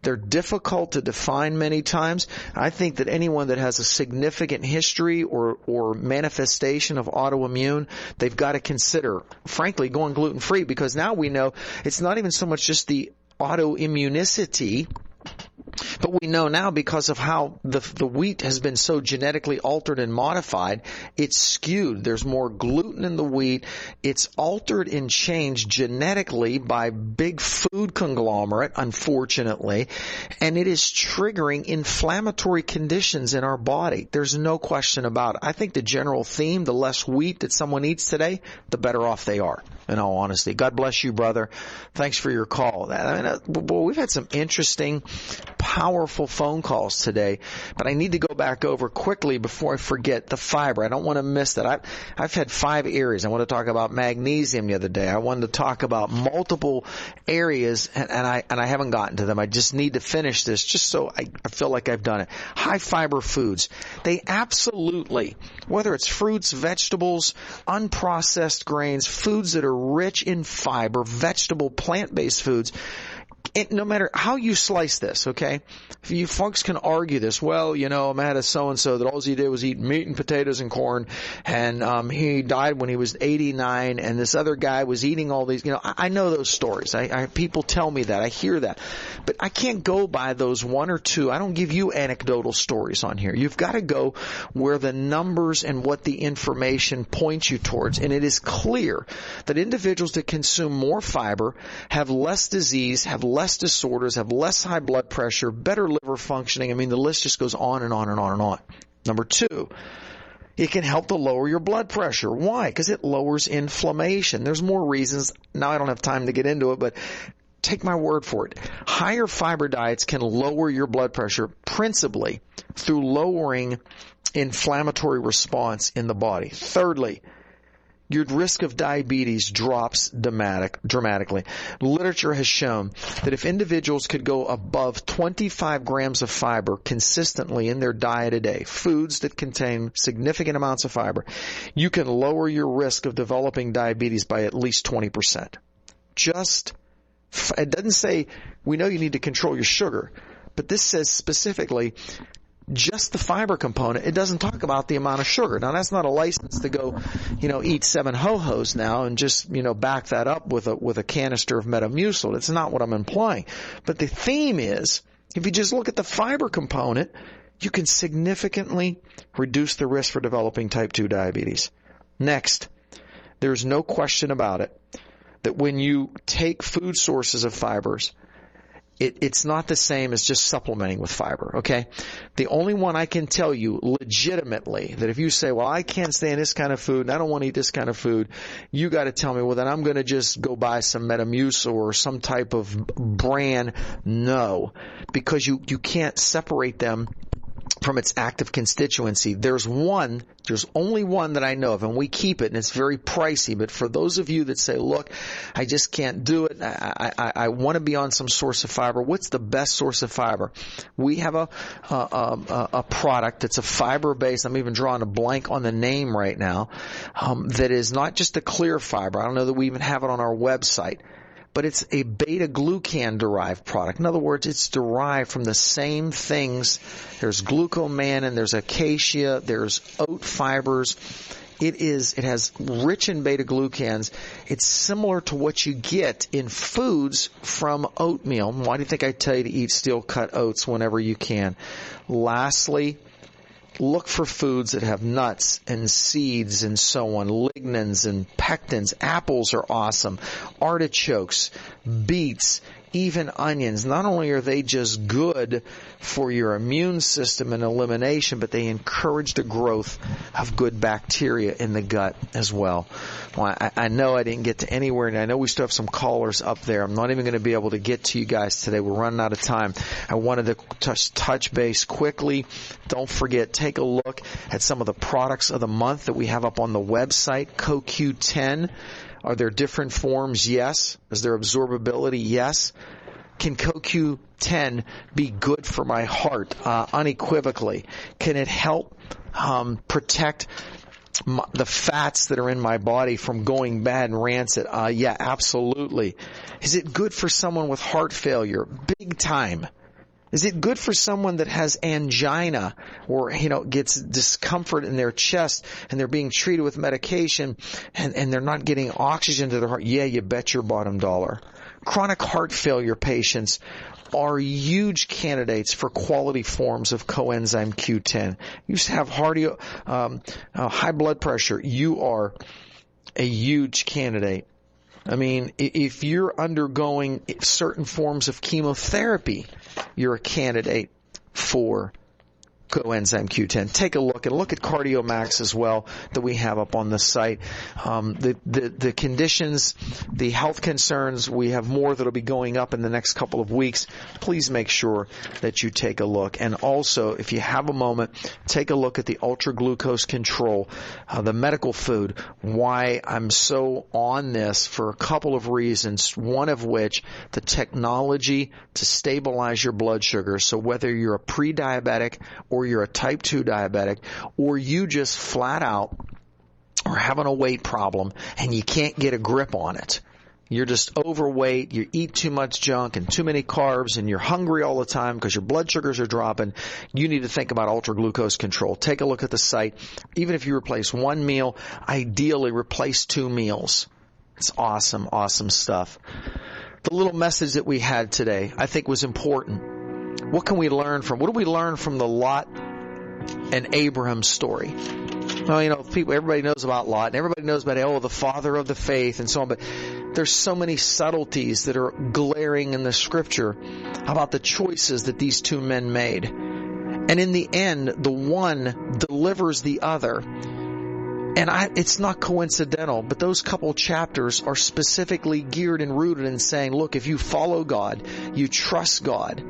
They're difficult to define many times. I think that anyone that has a significant history or or manifestation of autoimmune, they've got to consider, frankly, going gluten free because now we know it's not even so much just the autoimmunicity but we know now because of how the the wheat has been so genetically altered and modified, it's skewed. There's more gluten in the wheat. It's altered and changed genetically by big food conglomerate, unfortunately, and it is triggering inflammatory conditions in our body. There's no question about it. I think the general theme, the less wheat that someone eats today, the better off they are. In all honesty, God bless you, brother. Thanks for your call. I mean, uh, boy, we've had some interesting, powerful phone calls today, but I need to go back over quickly before I forget the fiber. I don't want to miss that. I've, I've had five areas. I want to talk about magnesium the other day. I wanted to talk about multiple areas and, and I, and I haven't gotten to them. I just need to finish this just so I, I feel like I've done it. High fiber foods. They absolutely, whether it's fruits, vegetables, unprocessed grains, foods that are rich in fiber, vegetable, plant-based foods, it, no matter how you slice this, okay? If you folks can argue this, well, you know, I met a so and so that all he did was eat meat and potatoes and corn, and um, he died when he was 89, and this other guy was eating all these. You know, I, I know those stories. I, I people tell me that. I hear that, but I can't go by those one or two. I don't give you anecdotal stories on here. You've got to go where the numbers and what the information points you towards, and it is clear that individuals that consume more fiber have less disease, have less disorders, have less high blood pressure, better liver functioning. I mean, the list just goes on and on and on and on. Number two, it can help to lower your blood pressure. Why? Because it lowers inflammation. There's more reasons. Now I don't have time to get into it, but take my word for it. Higher fiber diets can lower your blood pressure principally through lowering inflammatory response in the body. Thirdly, your risk of diabetes drops dramatic, dramatically. Literature has shown that if individuals could go above 25 grams of fiber consistently in their diet a day, foods that contain significant amounts of fiber, you can lower your risk of developing diabetes by at least 20%. Just, it doesn't say we know you need to control your sugar, but this says specifically just the fiber component. It doesn't talk about the amount of sugar. Now that's not a license to go, you know, eat seven ho-hos now and just, you know, back that up with a, with a canister of Metamucil. It's not what I'm implying. But the theme is, if you just look at the fiber component, you can significantly reduce the risk for developing type 2 diabetes. Next, there's no question about it that when you take food sources of fibers, it, it's not the same as just supplementing with fiber, okay? The only one I can tell you legitimately that if you say, well, I can't stand this kind of food and I don't want to eat this kind of food, you got to tell me, well, then I'm to just go buy some Metamucil or some type of brand. No, because you, you can't separate them from its active constituency. There's one, there's only one that I know of, and we keep it, and it's very pricey. But for those of you that say, look, I just can't do it, I, I, I want to be on some source of fiber, what's the best source of fiber? We have a, a, a, a product that's a fiber based, I'm even drawing a blank on the name right now, um, that is not just a clear fiber. I don't know that we even have it on our website but it's a beta glucan derived product. In other words, it's derived from the same things. There's glucomannan, there's acacia, there's oat fibers. It is, it has rich in beta glucans. It's similar to what you get in foods from oatmeal. Why do you think I tell you to eat steel cut oats whenever you can? Lastly, look for foods that have nuts and seeds and so on, lignans and pectins. Apples are awesome. Artichokes, beets, even onions. Not only are they just good for your immune system and elimination, but they encourage the growth of good bacteria in the gut as well. well I, I know I didn't get to anywhere, and I know we still have some callers up there. I'm not even going to be able to get to you guys today. We're running out of time. I wanted to touch, touch base quickly. Don't forget, take a look at some of the products of the month that we have up on the website, CoQ10. Are there different forms? Yes. Is there absorbability? Yes. Can CoQ10 be good for my heart? Uh, unequivocally. Can it help um, protect my, the fats that are in my body from going bad and rancid? Uh, yeah, absolutely. Is it good for someone with heart failure? Big time. Is it good for someone that has angina or, you know, gets discomfort in their chest and they're being treated with medication and, and they're not getting oxygen to their heart? Yeah, you bet your bottom dollar. Chronic heart failure patients are huge candidates for quality forms of coenzyme Q10. You have hardio, um, uh, high blood pressure. You are a huge candidate. I mean, if you're undergoing certain forms of chemotherapy, you're a candidate for coenzyme Q10. Take a look and look at CardioMax as well that we have up on the site. Um, the, the the conditions, the health concerns, we have more that'll be going up in the next couple of weeks. Please make sure that you take a look. And also, if you have a moment, take a look at the ultra glucose control, uh, the medical food. Why I'm so on this for a couple of reasons. One of which, the technology to stabilize your blood sugar. So whether you're a pre-diabetic or you're a type 2 diabetic, or you just flat out are having a weight problem and you can't get a grip on it. You're just overweight, you eat too much junk and too many carbs and you're hungry all the time because your blood sugars are dropping. You need to think about ultra glucose control. Take a look at the site. Even if you replace one meal, ideally replace two meals. It's awesome, awesome stuff. The little message that we had today, I think was important what can we learn from? What do we learn from the Lot and Abraham story? Well, you know, people, everybody knows about Lot, and everybody knows about oh, the father of the faith, and so on. But there's so many subtleties that are glaring in the Scripture about the choices that these two men made. And in the end, the one delivers the other. And I, it's not coincidental, but those couple chapters are specifically geared and rooted in saying, look, if you follow God, you trust God,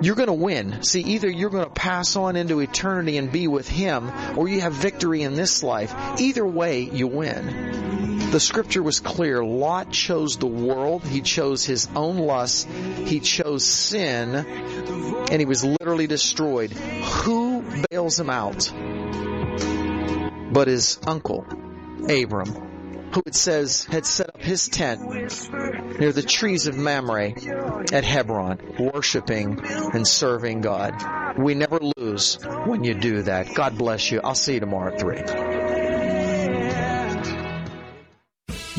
you're going to win. See, either you're going to pass on into eternity and be with Him, or you have victory in this life. Either way, you win. The scripture was clear. Lot chose the world. He chose his own lusts. He chose sin, and he was literally destroyed. Who bails him out? But his uncle, Abram who it says had set up his tent near the trees of Mamre at Hebron, worshiping and serving God. We never lose when you do that. God bless you. I'll see you tomorrow at 3.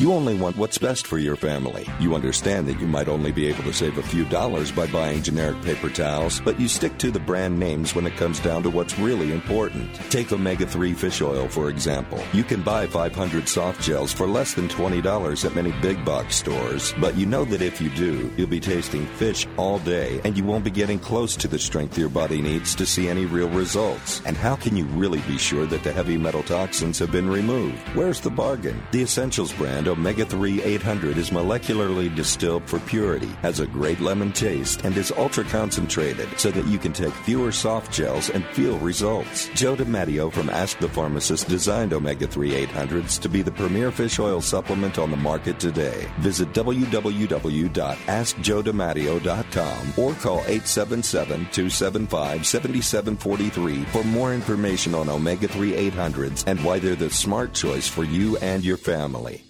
You only want what's best for your family. You understand that you might only be able to save a few dollars by buying generic paper towels, but you stick to the brand names when it comes down to what's really important. Take omega 3 fish oil, for example. You can buy 500 soft gels for less than $20 at many big box stores, but you know that if you do, you'll be tasting fish all day and you won't be getting close to the strength your body needs to see any real results. And how can you really be sure that the heavy metal toxins have been removed? Where's the bargain? The Essentials brand Omega 3 800 is molecularly distilled for purity, has a great lemon taste, and is ultra concentrated so that you can take fewer soft gels and feel results. Joe DiMatteo from Ask the Pharmacist designed Omega 3 800s to be the premier fish oil supplement on the market today. Visit www.askjoedimatteo.com or call 877 275 7743 for more information on Omega 3 800s and why they're the smart choice for you and your family.